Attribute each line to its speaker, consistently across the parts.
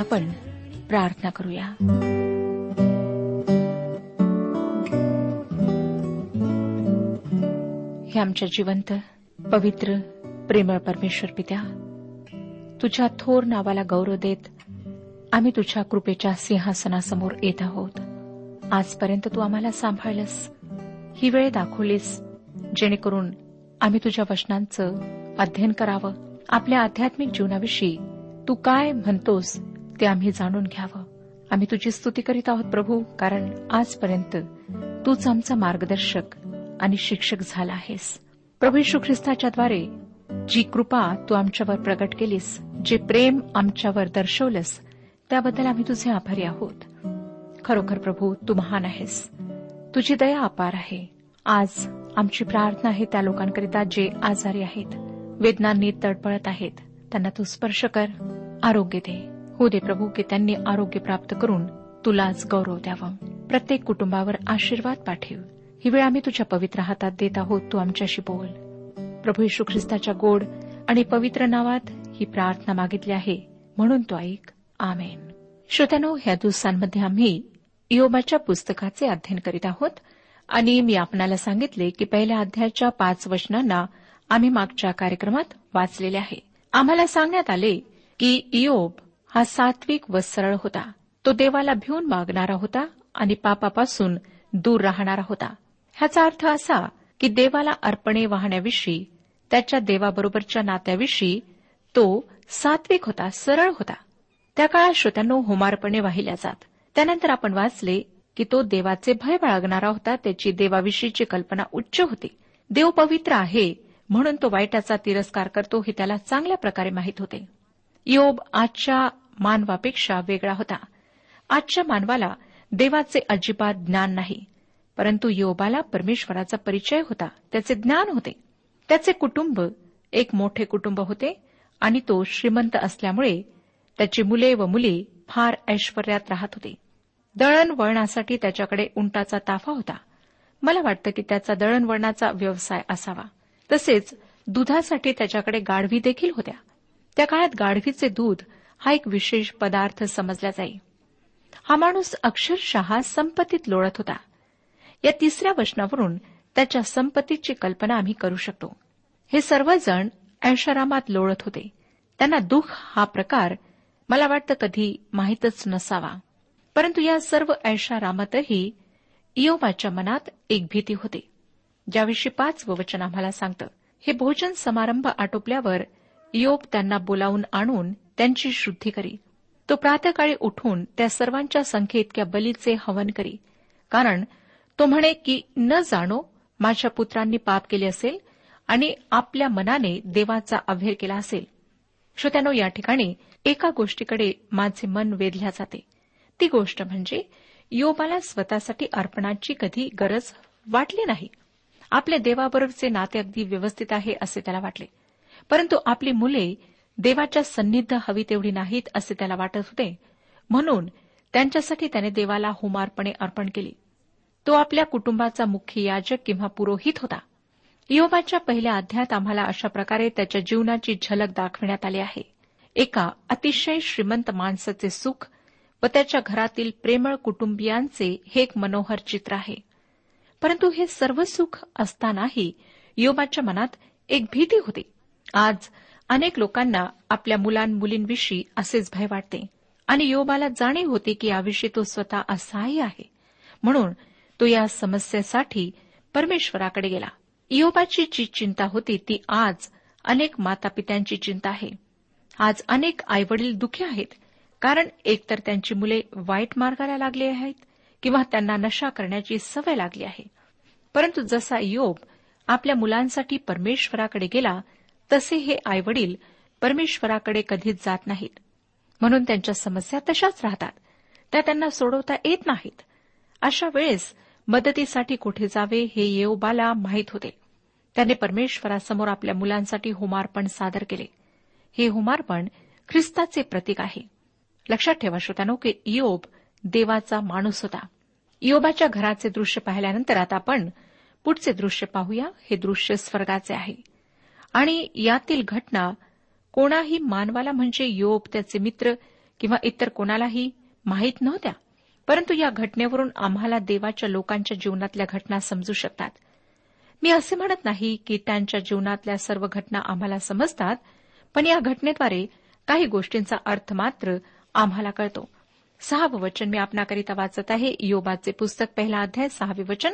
Speaker 1: आपण प्रार्थना करूया. हे आमच्या जिवंत पवित्र प्रेमळ परमेश्वर पित्या तुझ्या थोर नावाला गौरव देत आम्ही तुझ्या कृपेच्या सिंहासनासमोर येत आहोत. आजपर्यंत तू आम्हाला सांभाळलंस. ही वेळ दाखवलीस जेणेकरून आम्ही तुझ्या वचनांचं अध्ययन करावं. आपल्या आध्यात्मिक जीवनाविषयी तू काय म्हणतोस ते आम्ही जाणून घ्यावं. आम्ही तुझी स्तुती करीत आहोत प्रभू कारण आजपर्यंत तूच आमचा मार्गदर्शक आणि शिक्षक झाला आहेस. प्रभू यशू ख्रिस्ताच्याद्वारे जी कृपा तू आमच्यावर प्रगट केलीस जे प्रेम आमच्यावर दर्शवलंस त्याबद्दल आम्ही तुझे आभारी आहोत. खरोखर प्रभू तू महान आहेस. तुझी दया अपार आहे. आज आमची प्रार्थना आहे त्या लोकांकरिता जे आजारी आहेत वेदनांनी तडपळत आहेत त्यांना तू स्पर्श कर आरोग्य दे. हो दे प्रभू की त्यांनी आरोग्य प्राप्त करून तुलाच गौरव द्यावं. प्रत्येक कुटुंबावर आशीर्वाद पाठव. ही वेळ आम्ही तुझ्या पवित्र हातात देत आहोत तू आमच्याशी बोल. प्रभू यशू ख्रिस्ताच्या गोड आणि पवित्र नावात ही प्रार्थना मागितली आहे म्हणून तो ऐक. आमेन. श्रोत्यानो ह्या दिवसांमध्ये आम्ही इयोबाच्या पुस्तकाचे अध्ययन करीत आहोत आणि मी आपणाला सांगितले की पहिल्या अध्यायाच्या पाच वचनांना आम्ही मागच्या कार्यक्रमात वाचलेले आहे. आम्हाला सांगण्यात आले की इयोब हा सात्विक व सरळ होता. तो देवाला भिवून मागणारा होता आणि पापापासून दूर राहणारा होता.
Speaker 2: ह्याचा अर्थ असा की देवाला अर्पणे वाहण्याविषयी त्याच्या देवाबरोबरच्या नात्याविषयी तो सात्विक होता सरळ होता. त्या काळात श्रोत्यांनो होमार्पणे वाहिल्या जात. त्यानंतर आपण वाचले की तो देवाचे भय बाळगणारा होता त्याची देवाविषयीची कल्पना उच्च होती. देव पवित्र आहे म्हणून तो वाईटाचा तिरस्कार करतो हे त्याला चांगल्या प्रकारे माहीत होते. योब आजच्या मानवापेक्षा वेगळा होता. आजच्या मानवाला देवाचे अजिबात ज्ञान नाही. परंतु योबाला परमेश्वराचा परिचय होता. त्याचे ज्ञान होते. त्याचे कुटुंब एक मोठे कुटुंब होते आणि तो श्रीमंत असल्यामुळे त्याची मुले व मुली फार ऐश्वर्यात राहत होती. दळणवळणासाठी त्याच्याकडे उंटाचा ताफा होता. मला वाटतं की त्याचा दळणवळणाचा व्यवसाय असावा. तसेच दुधासाठी त्याच्याकडे गाढवी देखील होत्या. त्या काळात गाढवीचे दूध हा एक विशेष पदार्थ समजला जाई. हा माणूस अक्षरशः संपत्तीत लोळत होता. या तिसऱ्या वचनावरून त्याच्या संपत्तीची कल्पना आम्ही करू शकतो. हे सर्वजण ऐशारामात लोळत होते. त्यांना दुःख हा प्रकार मला वाटतं कधी माहीतच नसावा. परंतु या सर्व ऐशारामातही इयोबाच्या मनात एक भीती होती. ज्याविषयी पाचवं वचन आम्हाला सांगतं. हे भोजन समारंभ आटोपल्यावर इयोब त्यांना बोलावून आणून त्यांची शुद्धी करी. तो प्रातकाळी उठून त्या सर्वांच्या संख्येइतक्या बलीचे हवन करी. कारण तो म्हणे की न जाणो माझ्या पुत्रांनी पाप केले असेल आणि आपल्या मनाने देवाचा अभेर केला असेल. श्रोत्यानो या ठिकाणी एका गोष्टीकडे माझे मन वेधल्या जाते. ती गोष्ट म्हणजे योबाला स्वतःसाठी अर्पणाची कधी गरज वाटली नाही. आपल्या देवाबरोबरचे नाते अगदी व्यवस्थित आहे असे त्याला वाटले. परंतु आपली मुले देवाच्या सन्निध हवी तेवढी नाहीत असे त्याला वाटत होते. म्हणून त्यांच्यासाठी त्याने देवाला होमार्पणे अर्पण केली. तो आपल्या कुटुंबाचा मुख्य याजक किंवा पुरोहित होता. योबाच्या पहिल्या अध्यात आम्हाला अशा प्रकारे त्याच्या जीवनाची झलक दाखविण्यात आली आहे. एका अतिशय श्रीमंत माणसाचे सुख व त्याच्या घरातील प्रेमळ कुटुंबियांचे हे एक मनोहर चित्र आहे. परंतु हे सर्व सुख असतानाही योबाच्या मनात एक भीती होती. आज अनेक लोकांना आपल्या मुलांमुलींविषयी असेच भय वाटते. आणि योबाला जाणीव होती की याविषयी तो स्वतः असहाय्य आहे. म्हणून तो या समस्येसाठी परमेश्वराकडे गेला. योबाची जी चिंता होती ती आज अनेक मातापित्यांची चिंता आहे. आज अनेक आईवडील दुःखी आहेत. कारण एकतर त्यांची मुले वाईट मार्गाला लागली आहेत किंवा त्यांना नशा करण्याची सवय लागली आहे. परंतु जसा योग आपल्या मुलांसाठी परमेश्वराकडे गेला तसे हे आईवडील परमेश्वराकडे कधीच जात नाहीत. म्हणून त्यांच्या समस्या तशाच राहतात. त्या त्यांना सोडवता येत नाहीत. अशा वेळेस मदतीसाठी कुठे जावे हे येवबाला माहीत होते. त्याने परमेश्वरासमोर आपल्या मुलांसाठी होमार्पण सादर केले. हे होमार्पण ख्रिस्ताचे प्रतीक आहे. लक्षात ठेवा श्रोत्यानो की इयोब देवाचा माणूस होता. इयोबाच्या घराचे दृश्य पाहिल्यानंतर आता आपण पुढचे दृश्य पाहूया. हे दृश्य स्वर्गाचे आहे. आणि यातील घटना कोणाही मानवाला म्हणजे योब त्याचे मित्र किंवा इतर कोणालाही माहीत नव्हत्या. परंतु या घटनेवरून आम्हाला देवाच्या लोकांच्या जीवनातल्या घटना समजू शकतात. मी असे म्हणत नाही की त्यांच्या जीवनातल्या सर्व घटना आम्हाला समजतात पण या घटनेद्वारे काही गोष्टींचा अर्थ मात्र आम्हाला कळतो. सहावं वचन मी आपणाकरिता वाचत आहे. योबाचे पुस्तक पहिला अध्याय सहावे वचन.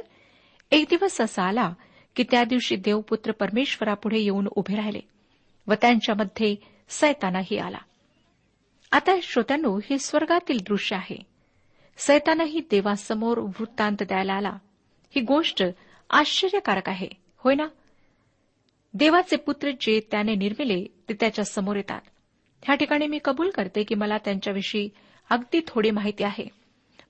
Speaker 2: एक दिवस असा आला की त्या दिवशी देवपुत्र परमेश्वरापुढे येऊन उभे राहिले व त्यांच्यामध्ये सैतानाही आला. आता श्रोत्यांनो हे स्वर्गातील दृश्य आहे. सैतानही देवासमोर वृत्तांत द्यायला आला. ही गोष्ट आश्चर्यकारक आहे होय ना? देवाचे पुत्र जे त्याने निर्मिले ते त्याच्यासमोर येतात. ह्या ठिकाणी मी कबूल करते की मला त्यांच्याविषयी अगदी थोडी माहिती आहे.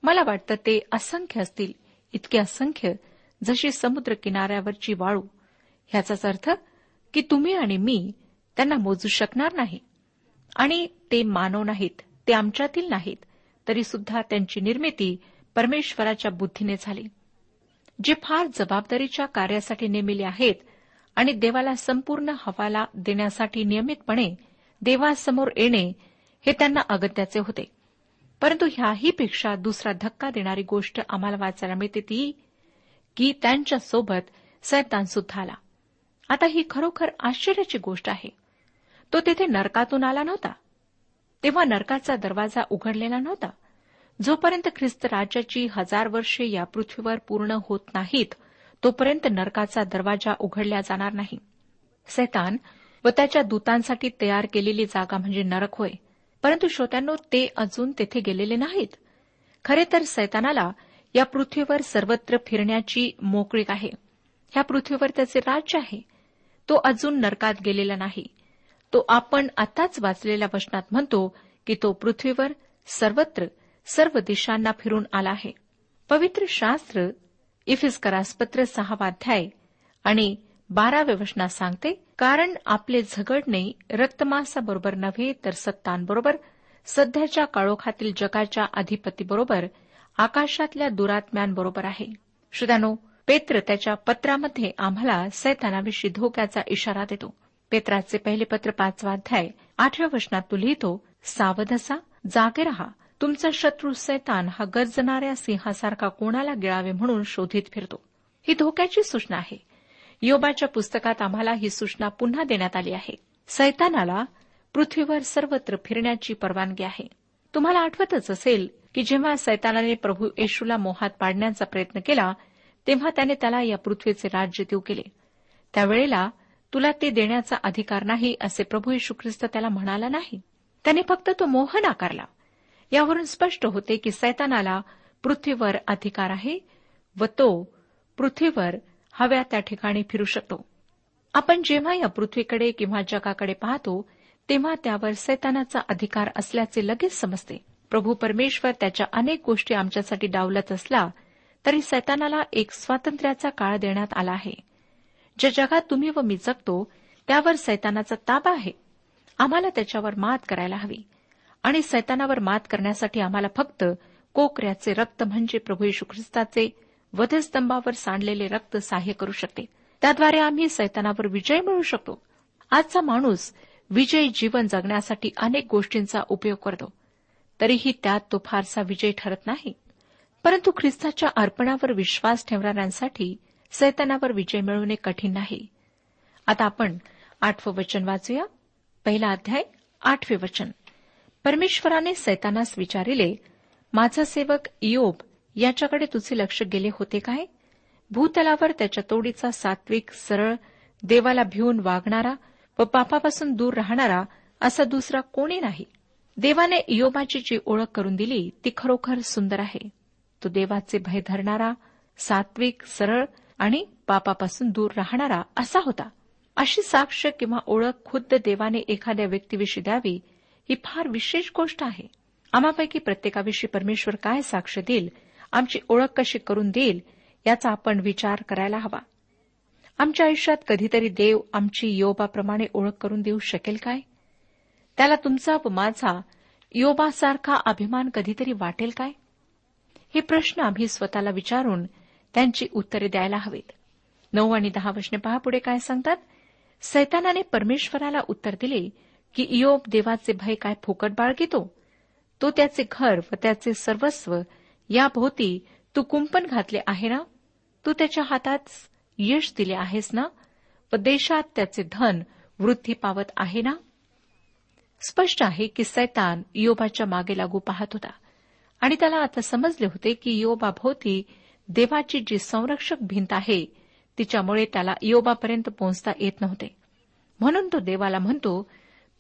Speaker 2: मला वाटतं ते असंख्य असतील इतके असंख्य जशी समुद्र किनाऱ्यावरची वाळू. ह्याचाच अर्थ की तुम्ही आणि मी त्यांना मोजू शकणार नाही. आणि ते मानव नाहीत ते आमच्यातील नाहीत तरी सुद्धा त्यांची निर्मिती परमेश्वराच्या बुद्धीने झाली जे फार जबाबदारीच्या कार्यासाठी नेमिले आहेत आणि देवाला संपूर्ण हवाला देण्यासाठी नियमितपणे देवासमोर येणे हे त्यांना अगत्याचे होते. परंतु ह्याहीपेक्षा दुसरा धक्का देणारी गोष्ट आम्हाला वाचायला मिळते ती की त्यांच्यासोबत सैतान सुद्धा आला आता ही खरोखर आश्चर्याची गोष्ट आहे. तो तिथे नरकातून आला नव्हता. तेव्हा नरकाचा दरवाजा उघडलेला नव्हता. जोपर्यंत ख्रिस्त राज्याची हजार वर्षे या पृथ्वीवर पूर्ण होत नाहीत तोपर्यंत नरकाचा दरवाजा उघडला जाणार नाही. सैतान व त्याच्या दूतांसाठी तयार केलेली जागा म्हणजे नरक होय. परंतु श्रोत्यांनो ते अजून तेथे गेलेले नाहीत. खरे तर सैतानाला या पृथ्वीवर सर्वत्र फिरण्याची मोकळीक आहे. ह्या पृथ्वीवर त्याचे राज्य आहे. तो अजून नरकात गेलेला नाही. तो आपण आताच वाचलेल्या वचनात म्हणतो की तो पृथ्वीवर सर्वत्र सर्व दिशांना फिरून आला आहे. पवित्र शास्त्र इफिस्करासपत्र सहावाध्याय आणि बाराव्या वचनात सांगते कारण आपले झगडणे रक्तमासाबरोबर नव्हे तर सत्तांबरोबर सध्याच्या काळोखातील जगाच्या अधिपतीबरोबर आकाशातल्या दुरात्म्यांबरोबर आहे. श्रोत्यानो पेत्र त्याच्या पत्रामध्ये आम्हाला सैतानाविषयी धोक्याचा इशारा देतो. पेत्राचे पहिले पत्र पाचवा अध्याय आठव्या वचनात तो लिहितो सावध असा जागे रहा. तुमचा शत्रू सैतान हा गर्जणाऱ्या सिंहासारखा कोणाला गिळावे म्हणून शोधित फिरतो. ही धोक्याची सूचना आहे. योबाच्या पुस्तकात आम्हाला ही सूचना पुन्हा देण्यात आली आहे. सैतानाला पृथ्वीवर सर्वत्र फिरण्याची परवानगी आहे. तुम्हाला आठवतच असेल की जेव्हा सैतानाने प्रभू येशूला मोहात पाडण्याचा प्रयत्न केला तेव्हा त्याने त्याला या पृथ्वीचे राज्य देऊ केले. त्यावेळेला तुला ते देण्याचा अधिकार नाही असे प्रभू येशू ख्रिस्त त्याला म्हणाला नाही. त्याने फक्त तो मोह नाकारला. यावरून स्पष्ट होते की सैतानाला पृथ्वीवर अधिकार आहे व तो पृथ्वीवर हव्या त्या ठिकाणी फिरू शकतो. आपण जेव्हा या पृथ्वीकडे किंवा जगाकडे पाहतो तेव्हा त्यावर सैतानाचा अधिकार असल्याचे लगेच समजते. प्रभू परमेश्वर त्याच्या अनेक गोष्टी आमच्यासाठी डावलत असला तरी सैतानाला एक स्वातंत्र्याचा काळ देण्यात आला आहे. ज्या जगात तुम्ही व मी जगतो त्यावर सैतानाचा ताबा आहे. आम्हाला त्याच्यावर मात करायला हवी. आणि सैतानावर मात करण्यासाठी आम्हाला फक्त कोकऱ्याचे रक्त म्हणजे प्रभू येशू ख्रिस्ताचे वधस्तंभावर सांडलेले रक्त सहाय्य करू शकते. त्याद्वारे आम्ही सैतानावर विजय मिळवू शकतो. आजचा माणूस विजयी जीवन जगण्यासाठी अनेक गोष्टींचा उपयोग करतो. तरीही त्यात तो फारसा विजय ठरत नाही. परंतु ख्रिस्ताच्या अर्पणावर विश्वास ठेवणाऱ्यांसाठी सैतानावर विजय मिळवणे कठीण नाही. आता आपण आठवं वचन वाचूया. पहिला अध्याय आठवे वचन. परमेश्वराने सैतानास विचारिले माझा सेवक इयोब याच्याकडे तुझे लक्ष गेले होते काय? भूतलावर त्याच्या तोडीचा सात्विक सरळ देवाला भिवून वागणारा व पापापासून दूर राहणारा असा दुसरा कोणी नाही? देवाने इयोबाची जी ओळख करून दिली ती खरोखर सुंदर आहे. तो देवाचे भय धरणारा सात्विक सरळ आणि पापापासून दूर राहणारा असा होता. अशी साक्ष किंवा ओळख खुद्द देवाने एखाद्या व्यक्तीविषयी द्यावी ही फार विशेष गोष्ट आहे. आम्हापैकी प्रत्येकाविषयी परमेश्वर काय साक्ष देईल आमची ओळख कशी करून देईल याचा आपण विचार करायला हवा. आमच्या आयुष्यात कधीतरी देव आमची योबाप्रमाणे ओळख करून देऊ शकेल काय? त्याला तुमचा व माझा योबासारखा अभिमान कधीतरी वाटेल काय? हे प्रश्न आम्ही स्वतःला विचारून त्यांची उत्तरे द्यायला हवीत. नऊ आणि दहा वचने पहा पुढे काय सांगतात. सैतानाने परमेश्वराला उत्तर दिले की इयोब देवाचे भय काय फुकट बाळगितो? तो त्याचे घर व त्याचे सर्वस्व याभोवती तू कुंपण घातले आहे ना? तू त्याच्या हातात यश दिले आहेस ना? व देशात त्याचे धन वृद्धी पावत आहे ना? स्पष्ट आहे की सैतान योबाच्या मागे लागू पाहत होता. आणि त्याला आता समजले होते की योबाभोवती देवाची जी संरक्षक भिंत आहे तिच्यामुळे त्याला योबापर्यंत पोहोचता येत नव्हते. म्हणून तो देवाला म्हणतो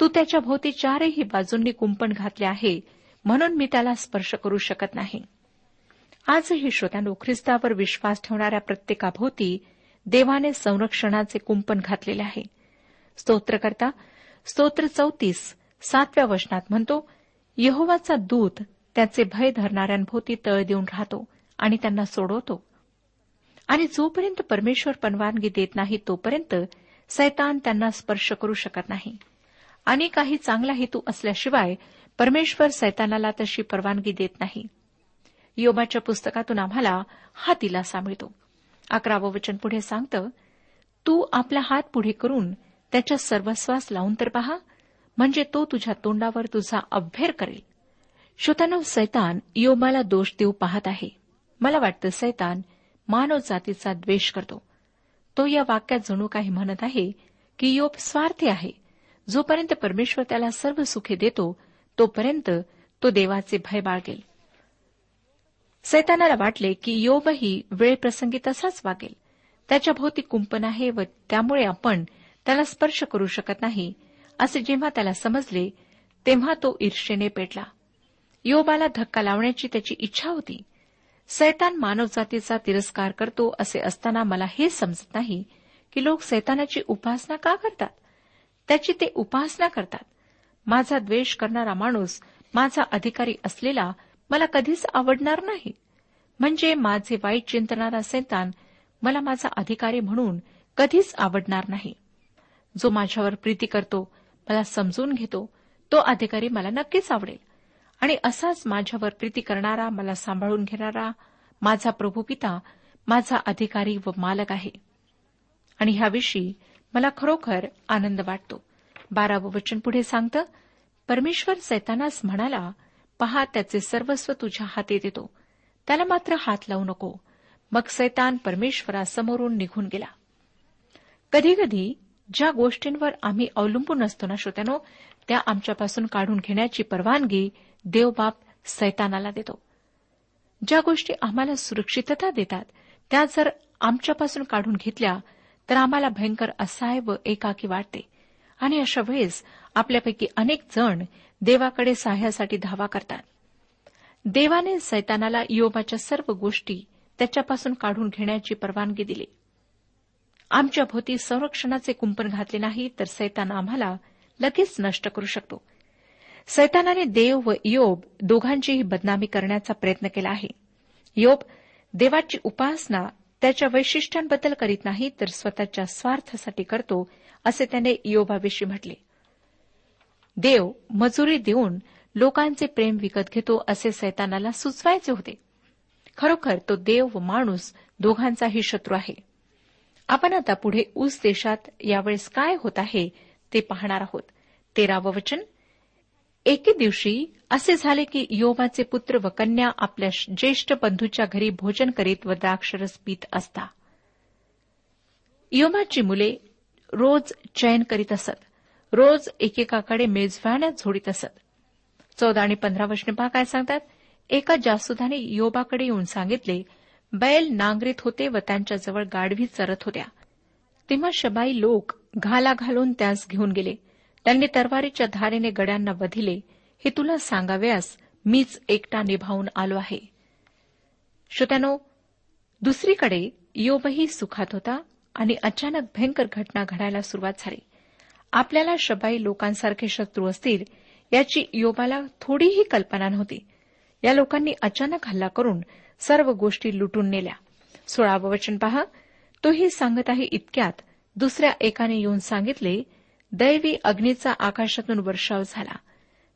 Speaker 2: तू त्याच्या भोवती चारही बाजूंनी कुंपण घातले आहे म्हणून मी त्याला स्पर्श करू शकत नाही. आजही श्रोत्यानो ख्रिस्तावर विश्वास ठेवणाऱ्या प्रत्येकाभोवती देवाने संरक्षणाचे कुंपण घातलेले आहे. स्तोत्रकर्ता स्तोत्र चौतीस सातव्या वचनात म्हणतो यहोवाचा दूत त्याचे भय धरणाऱ्यांभोवती तळ देऊन राहतो आणि त्यांना सोडवतो. आणि जोपर्यंत परमेश्वर परवानगी देत नाही तोपर्यंत सैतान त्यांना स्पर्श करू शकत नाही. आणि काही चांगला हेतू असल्याशिवाय परमेश्वर सैतानाला तशी परवानगी देत नाही. योबाच्या पुस्तकातून आम्हाला हा दिलासा मिळतो. अकरावं वचन पुढे सांगतं तू आपला हात पुढे करून त्याच्या सर्वस्वास लावून तर पहा म्हणजे तो तुझ्या तोंडावर तुझा अभ्यर करेल. श्रोतानो सैतान योबाला दोष देऊ पाहत आहे. मला वाटतं सैतान मानव जातीचा द्वेष करतो. तो या वाक्यात जणू काही म्हणत आहे की योप स्वार्थी आहे. जोपर्यंत परमेश्वर त्याला सर्व सुखे देतो तोपर्यंत तो देवाचे भय बाळगेल. सैतानाला वाटले की योबही वेळप्रसंगी तसाच वागेल. त्याच्या भोवती कुंपण आहे व त्यामुळे आपण त्याला स्पर्श करू शकत नाही. असे जेव्हा त्याला समजले तेव्हा तो ईर्षेने पेटला. योबाला धक्का लावण्याची त्याची इच्छा होती. सैतान मानवजातीचा तिरस्कार करतो असे असताना मला हे समजत नाही की लोक सैतानाची उपासना का करतात. त्याची ते उपासना करतात. माझा द्वेष करणारा माणूस माझा अधिकारी असलेला मला कधीच आवडणार नाही. म्हणजे माझे वाईट चिंतणारा सैतान मला माझा अधिकारी म्हणून कधीच आवडणार नाही. जो माझ्यावर प्रीती करतो मला समजून घेतो. तो अधिकारी मला नक्कीच आवडेल. आणि असाच माझ्यावर प्रीती करणारा मला सांभाळून घेणारा माझा प्रभू पिता माझा अधिकारी व मालक आहे. आणि ह्याविषयी मला खरोखर आनंद वाटतो. बारावं वचन पुढे सांगतं परमेश्वर सैतानास म्हणाला पहा त्याचे सर्वस्व तुझ्या हाती देतो. त्याला मात्र हात लावू नको. मग सैतान परमेश्वरासमोरून निघून गेला. कधीकधी ज्या गोष्टींवर आम्ही अवलंबून असतो ना श्रोत्यानो त्या आमच्यापासून काढून घेण्याची परवानगी देवबाप सैतानाला देतो. ज्या गोष्टी आम्हाला सुरक्षितता देतात त्या जर आमच्यापासून काढून घेतल्या तर आम्हाला भयंकर असहाय व एकाकी वाटते. आणि अशा वेळेस आपल्यापैकी अनेक जण देवाकडे सहाय्यासाठी धावा करतात. देवाने सैतानाला योबाच्या सर्व गोष्टी त्याच्यापासून काढून घेण्याची परवानगी दिली. आमच्या भोवती संरक्षणाचे कुंपण घातले नाही तर सैतान आम्हाला लगेच नष्ट करू शकतो. सैतानाने देव व योब दोघांचीही बदनामी करण्याचा प्रयत्न केला आहे. योब देवाची उपासना त्याच्या वैशिष्ट्यांबद्दल करीत नाही तर स्वतःच्या स्वार्थासाठी करतो असे त्याने योबाविषयी म्हटले. देव मजुरी देऊन लोकांचे प्रेम विकत घेतो असे सैतानाला सुचवायचे होते. खरोखर तो देव व माणूस दोघांचाही शत्रू आहे. आपण आता पुढे ऊस देशात यावेळेस काय होत आहे ते पाहणार आहोत. तेरावं वचन. एके दिवशी असे झाले की योबाचे पुत्र व कन्या आपल्या ज्येष्ठ बंधूच्या घरी भोजन करीत व द्राक्षरस पीत असता. योमाची मुले रोज चयन करीत असत. रोज एकेकाकडे मेजवान्यात झोडीत असत. चौदा आणि पंधरा वचने पहा काय सांगतात. एका जासुदाने योबाकडे येऊन सांगितले बैल नांगरीत होते व त्यांच्याजवळ गाढवी चरत होत्या. तेव्हा शबाई लोक घाला घालून त्यास घेऊन गेले. त्यांनी तरवारीच्या धारेने गड्यांना वधिले. हे तुला सांगाव्यास मीच एकटा निभावून आलो आहे. श्रोत्यानो दुसरीकडे योबही सुखात होता आणि अचानक भयंकर घटना घडायला सुरुवात झाली. आपल्याला शबाई लोकांसारखे शत्रू असतील याची योबाला थोडीही कल्पना नव्हती. या लोकांनी अचानक हल्ला करून सर्व गोष्टी लुटून नेल्या. सोळावं वचन पहा. तोही सांगत आहे इतक्यात दुसऱ्या एकाने येऊन सांगितले दैवी अग्नीचा आकाशातून वर्षाव झाला.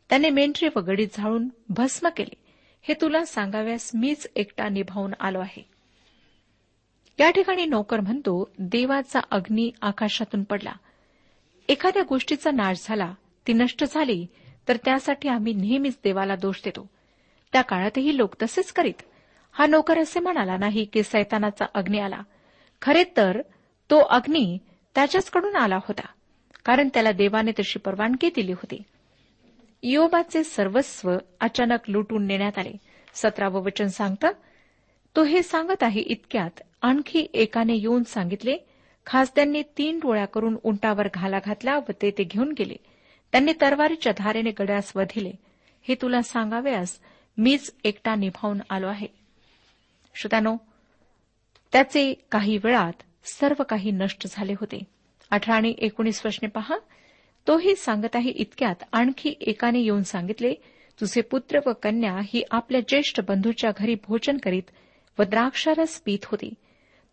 Speaker 2: त्याने मेंढरे व गडी झाळून भस्म केले. हे तुला सांगाव्यास मीच एकटा निभावून आलो आहे. या ठिकाणी नोकर म्हणतो देवाचा अग्नी आकाशातून पडला. एखाद्या गोष्टीचा नाश झाला ती नष्ट झाली तर त्यासाठी आम्ही नेहमीच देवाला दोष देतो. त्या काळातही लोक तसेच करीत. हा नोकर असे म्हणाला नाही की सैतानाचा अग्नी आला. खरे तर तो अग्नी त्याच्याचकडून आला होता कारण त्याला देवाने तशी परवानगी दिली होती. योबाचे सर्वस्व अचानक लुटून नेण्यात आले. सतरावं वचन सांगतं तो हे सांगत आहे इतक्यात आणखी एकाने येऊन सांगितले खासद्यांनी तीन डोळ्या करून उंटावर घाला घातला व ते ते घेऊन गेले. त्यांनी तरवारीच्या धारेने गड्यास वधिले. हे तुला सांगाव्यास मीच एकटा निभावून आलो आहे. श्रोत्यानो त्याचे काही वेळात सर्व काही नष्ट झाले होते. अठरा आणि एकोणीस वर्षने पहा. तोही सांगत आहे इतक्यात आणखी एकाने येऊन सांगितले तुझे पुत्र व कन्या ही आपल्या ज्येष्ठ बंधूच्या घरी भोजन करीत व द्राक्षारस पीत होती.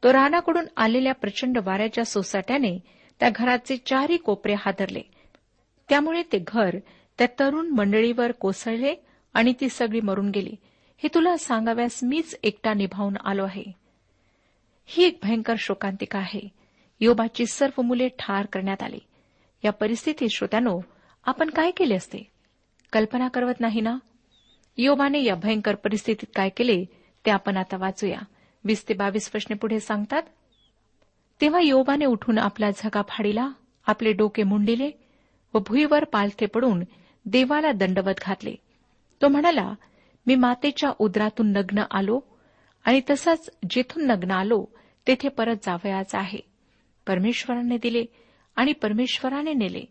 Speaker 2: तो रानाकडून आलेल्या प्रचंड वाऱ्याच्या सोसाट्याने त्या घराचे चारही कोपरे हादरले. त्यामुळे ते घर त्या तरुण मंडळीवर कोसळले आणि ती सगळी मरून गेली. हे तुला सांगाव्यास मीच एकटा निभावून आलो आहे. ही एक भयंकर शोकांतिका आहे. योबाची सर्व मुले ठार करण्यात आली. या परिस्थितीत श्रोत्यानो आपण काय केले असते? कल्पना करवत नाही ना? योबाने या भयंकर परिस्थितीत काय केले ते आपण आता वाचूया. वीस ते बावीस प्रश्न पुढे सांगतात तेव्हा योबाने उठून आपला झगा फाडीला आपले डोके मुंडिले व भुईवर पालथे पडून देवाला दंडवत घातले. तो म्हणाला मी मातेच्या उदरातून नग्न आलो आणि तसंच जिथून नग्न आलो तेथे परत जावयाचं आहे. परमेश्वराने दिले आणि परमेश्वराने नेले.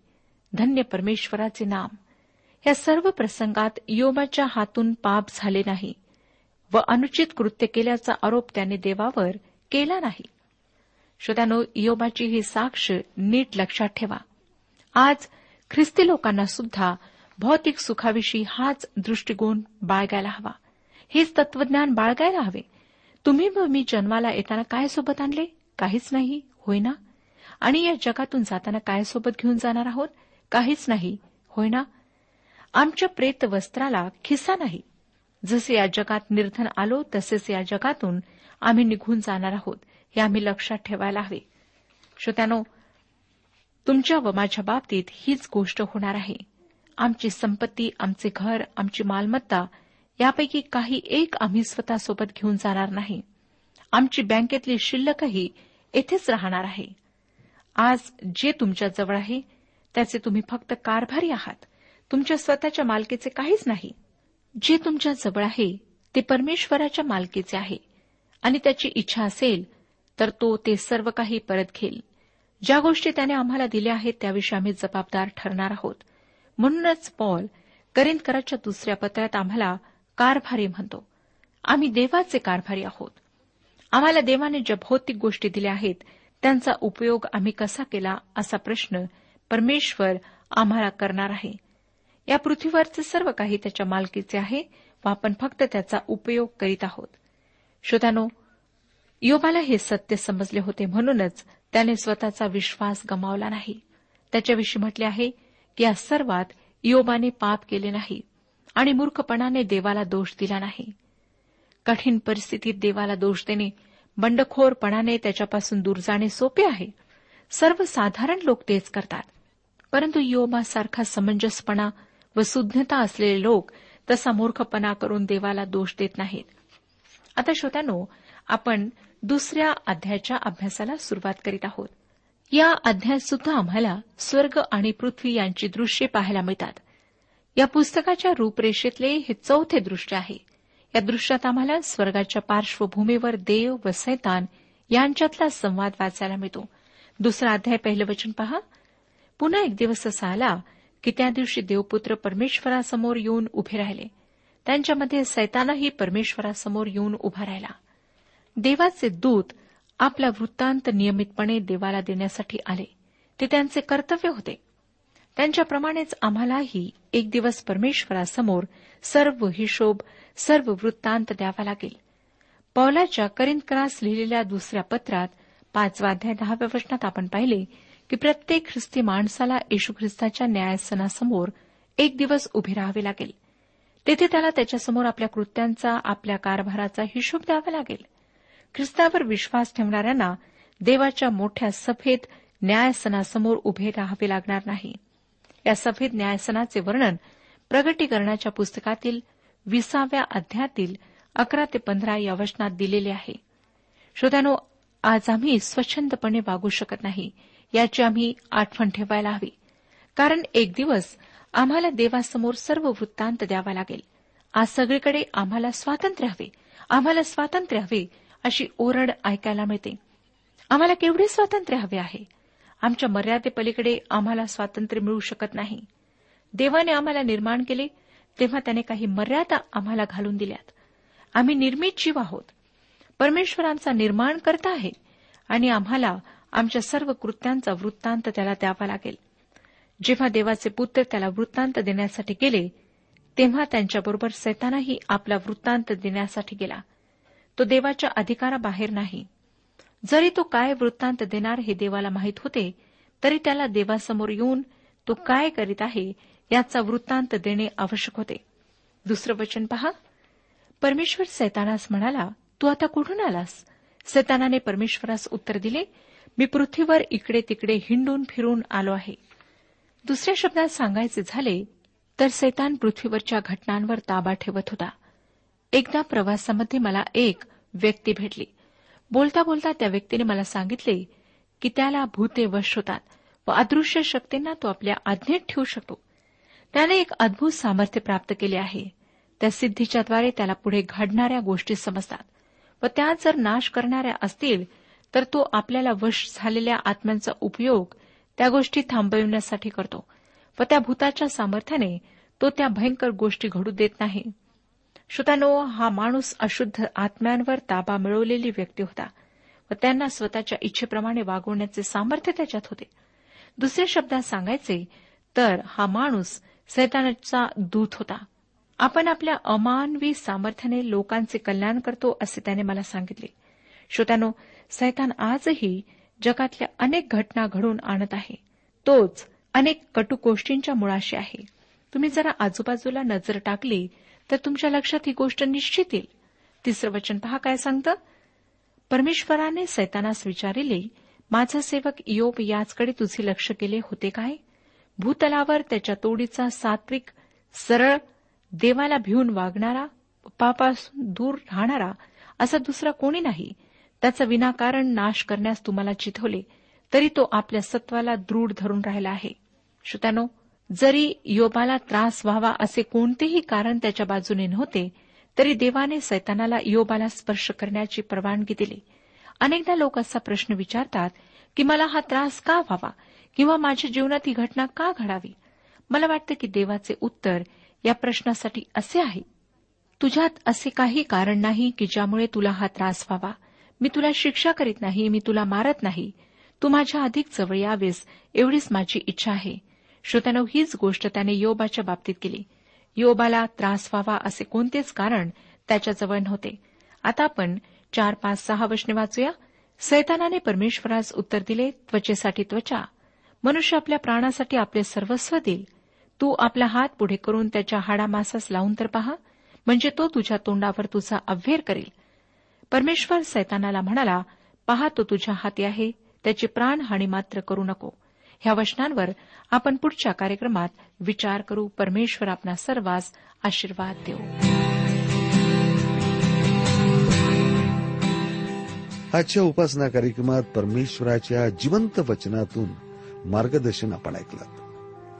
Speaker 2: धन्य परमेश्वराचे नाम. या सर्व प्रसंगात योबाच्या हातून पाप झाले नाही व अनुचित कृत्य केल्याचा आरोप त्याने देवावर केला नाही. श्रोत्यानो योबाची ही साक्ष नीट लक्षात ठेवा. आज ख्रिस्ती लोकांना सुद्धा भौतिक सुखाविषयी हाच दृष्टिकोन बाळगायला हवा. हेच तत्वज्ञान बाळगायला हवे. तुम्ही व मी जन्माला येताना काय सोबत आणले? काहीच नाही होय ना? आणि या जगातून जाताना काय सोबत घेऊन जाणार आहोत? काहीच नाही होय ना? आमच्या प्रेत वस्त्राला खिस्सा नाही. जसे या जगात निर्धन आलो तसेच या जगातून आम्ही निघून जाणार आहोत हे आम्ही लक्षात ठेवायला हवे. श्रोत्यानो तुमच्या व माझ्या बाबतीत हीच गोष्ट होणार आहे. आमची संपत्ती आमचे घर आमची मालमत्ता यापैकी काही एक आम्ही स्वतःसोबत घेऊन जाणार नाही. आमची बँकेतली शिल्लकही येथेच राहणार आहे. आज जे तुमच्या जवळ आहे त्याचे तुम्ही फक्त कारभारी आहात. तुमच्या स्वतःच्या मालकीचे काहीच नाही. जे तुमच्या जवळ आहे ते परमेश्वराच्या मालकीचे आहे. आणि त्याची इच्छा असेल तर तो ते सर्व काही परत घेईल. ज्या गोष्टी त्याने आम्हाला दिल्या आहेत त्याविषयी आम्ही जबाबदार ठरणार आहोत. म्हणूनच पॉल करिंदकराच्या दुसऱ्या पत्रात आम्हाला कारभारी म्हणतो. आम्ही देवाचे कारभारी आहोत. आम्हाला देवाने ज्या भौतिक गोष्टी दिल्या आहेत त्यांचा उपयोग आम्ही कसा केला असा प्रश्न परमेश्वर आम्हाला करणार आहे. या पृथ्वीवरचे सर्व काही त्याच्या मालकीचे आहे व आपण फक्त त्याचा उपयोग करीत आहोत. श्रोतानो योबाला हे सत्य समजले होते म्हणूनच त्याने स्वतःचा विश्वास गमावला नाही. त्याच्याविषयी म्हटले आहे या सर्वात योबाने पाप केले नाही आणि मूर्खपणाने देवाला दोष दिला नाही. कठीण परिस्थितीत देवाला दोष देणे बंडखोरपणाने त्याच्यापासून दूर जाणे सोपे आहे. सर्वसाधारण लोक तेच करतात. परंतु योबासारखा समंजसपणा व सुज्ञता असलेले लोक तसा मूर्खपणा करून देवाला दोष देत नाहीत. आता श्रोत्यानो आपण दुसऱ्या अध्यायाच्या अभ्यासाला सुरुवात करीत आहोत. या अध्यायात सुद्धा आम्हाला स्वर्ग आणि पृथ्वी यांची दृश्ये पाहायला मिळतात. या पुस्तकाच्या रूपरेषेतले हे चौथे दृश्य आहे. या दृश्यात आम्हाला स्वर्गाच्या पार्श्वभूमीवर देव व सैतान यांच्यातला संवाद वाचायला मिळतो. दुसरा अध्याय पहिलं वचन पहा. पुन्हा एक दिवस असा आला की त्या दिवशी देवपुत्र परमेश्वरासमोर येऊन उभे राहिले. त्यांच्यामध्ये सैतानही परमेश्वरासमोर येऊन उभा राहिला. देवाचे दूत आपला वृत्तांत नियमितपणे देवाला देण्यासाठी आले. ते त्यांचे कर्तव्य होते. त्यांच्याप्रमाणेच आम्हालाही एक दिवस परमेश्वरासमोर सर्व हिशोब सर्व वृत्तांत द्यावा लागेल. पौलाच्या करिंदकरास लिहिलेल्या दुसऱ्या पत्रात पाचवा अध्याय दहाव्या वचनात आपण पाहिले की प्रत्येक ख्रिस्ती माणसाला येशू ख्रिस्ताच्या न्यायासनासमोर एक दिवस उभे राहावे लागेल. तेथे त्याला त्याच्यासमोर आपल्या कृत्यांचा आपल्या कारभाराचा हिशोब द्यावा लागेल. ख्रिस्तावर विश्वास ठेवणाऱ्यांना देवाच्या मोठ्या सफेद न्यायसनासमोर उभे राहावे लागणार नाही. या सफेद न्यायसनाचे वर्णन प्रगटीकरणाच्या पुस्तकातील विसाव्या अध्यायातील अकरा ते पंधरा या वचनात दिलेले आहे. श्रोत्यानो आज आम्ही स्वच्छंदपणे वागू शकत नाही याची आम्ही आठवण ठेवायला हवी. कारण एक दिवस आम्हाला देवासमोर सर्व वृत्तांत द्यावा लागेल. आज सगळीकडे आम्हाला स्वातंत्र्य हवे. आम्हाला स्वातंत्र्य हवे अशी ओरड ऐकायला मिळते. आम्हाला केवढे स्वातंत्र्य हवे आहे? आमच्या मर्यादेपलीकडे आम्हाला स्वातंत्र्य मिळू शकत नाही. देवाने आम्हाला निर्माण केले तेव्हा त्याने काही मर्यादा आम्हाला घालून दिल्यात. आम्ही निर्मित जीव आहोत. परमेश्वर आमचा निर्माण करता आहे आणि आम्हाला आमच्या सर्व कृत्यांचा वृत्तांत त्याला द्यावा लागेल. जेव्हा देवाचे पुत्र त्याला वृत्तांत देण्यासाठी गेले तेव्हा त्यांच्याबरोबर सैतानाही आपला वृत्तांत देण्यासाठी गेला. तो देवाच्या अधिकाराबाहेर नाही. जरी तो काय वृत्तांत देणार हे देवाला माहीत होते तरी त्याला देवासमोर येऊन तो काय करीत आहे याचा वृत्तांत देणे आवश्यक होते. दुसरं वचन पहा. परमेश्वर सैतानास म्हणाला तू आता कुठून आलास? सैतानाने परमेश्वरास उत्तर दिले मी पृथ्वीवर इकडे तिकडे हिंडून फिरून आलो आहे. दुसऱ्या शब्दात सांगायचे झाले तर सैतान पृथ्वीवरच्या घटनांवर ताबा ठेवत होता. एकदा प्रवासामध्ये मला एक व्यक्ती भेटली. बोलता बोलता त्या व्यक्तीने मला सांगितले की त्याला भूते वश होतात व अदृश्य शक्तींना तो आपल्या आज्ञेत ठेवू शकतो. त्याने एक अद्भुत सामर्थ्य प्राप्त केले आहे. त्या सिद्धीच्याद्वारे त्याला पुढे घडणाऱ्या गोष्टी समजतात व त्या जर नाश करणाऱ्या असतील तर तो आपल्याला वश झालेल्या आत्म्यांचा उपयोग त्या गोष्टी थांबविण्यासाठी करतो व त्या भूताच्या सामर्थ्याने तो त्या भयंकर गोष्टी घडू देत नाही. श्रोतानो हा माणूस अशुद्ध आत्म्यांवर ताबा मिळवलेली व्यक्ती होता व त्यांना स्वतःच्या इच्छेप्रमाणे वागवण्याचे सामर्थ्य त्याच्यात होते. दुसऱ्या शब्दात सांगायचे तर हा माणूस सैतानाचा दूत होता. आपण आपल्या अमानवी सामर्थ्याने लोकांचे कल्याण करतो असे त्याने मला सांगितले. श्रोत्यानो सैतान आजही जगातल्या अनेक घटना घडून आणत आहे. तोच अनेक कटू गोष्टींच्या मुळाशी आहे. तुम्ही जरा आजूबाजूला नजर टाकली तर तुमच्या लक्षात ही गोष्ट निश्चित येईल. तिसरं वचन पहा काय सांगतं? परमेश्वराने सैतानास विचारिले माझा सेवक योप याचकडे तुझे लक्ष केले होते काय? भूतलावर त्याच्या तोडीचा सात्विक सरळ देवाला भिवून वागणारा पापासून दूर राहणारा असा दुसरा कोणी नाही. त्याचा विनाकारण नाश करण्यास तुम्हाला चिथवले तरी तो आपल्या सत्वाला दृढ धरून राहिला आहे. श्रोत्यानो जरी योबाला त्रास व्हावा असे कोणतेही कारण त्याच्या बाजूने नव्हते तरी देवाने सैतानाला योबाला स्पर्श करण्याची परवानगी दिली. अनेकदा लोक असा प्रश्न विचारतात की मला हा त्रास का व्हावा किंवा माझ्या जीवनात ही घटना का घडावी? मला वाटतं की देवाचे उत्तर या प्रश्नासाठी असे आहे. तुझ्यात असे काही कारण नाही की ज्यामुळे तुला हा त्रास व्हावा. मी तुला शिक्षा करीत नाही मी तुला मारत नाही. तू माझ्या अधिक जवळ यावेस एवढीच माझी इच्छा आहे. श्रोत्यानो हीच गोष्ट त्याने योबाच्या बाबतीत केली. योबाला त्रास व्हावा असे कोणतेच कारण त्याच्याजवळ नव्हते. आता आपण चार पाच सहा वचने वाचूया. सैतानाने परमेश्वरास उत्तर दिले त्वचेसाठी त्वचा. मनुष्य आपल्या प्राणासाठी आपले सर्वस्व देईल. तू आपला हात पुढे करून त्याच्या हाडामासास लावून तर पहा. म्हणजे तो तुझ्या तोंडावर तुझा अव्हेर करेल. परमेश्वर सैतानाला म्हणाला पहा तो तुझ्या हाती आहे. त्याची प्राणहानी मात्र करू नको. ह्या वचनांवर आपण पुढच्या कार्यक्रमात विचार करू. परमेश्वर आपला सर्वांस आशीर्वाद देऊ
Speaker 3: आजच्या उपासना कार्यक्रमात परमेश्वराच्या जिवंत वचनातून मार्गदर्शन आपण ऐकलं.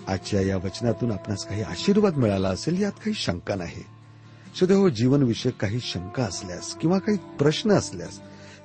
Speaker 3: आजच्या या वचनातून आपणास काही आशीर्वाद मिळाला असेल यात काही शंका नाही. सुदैव जीवनविषयक काही शंका असल्यास किंवा काही प्रश्न असल्यास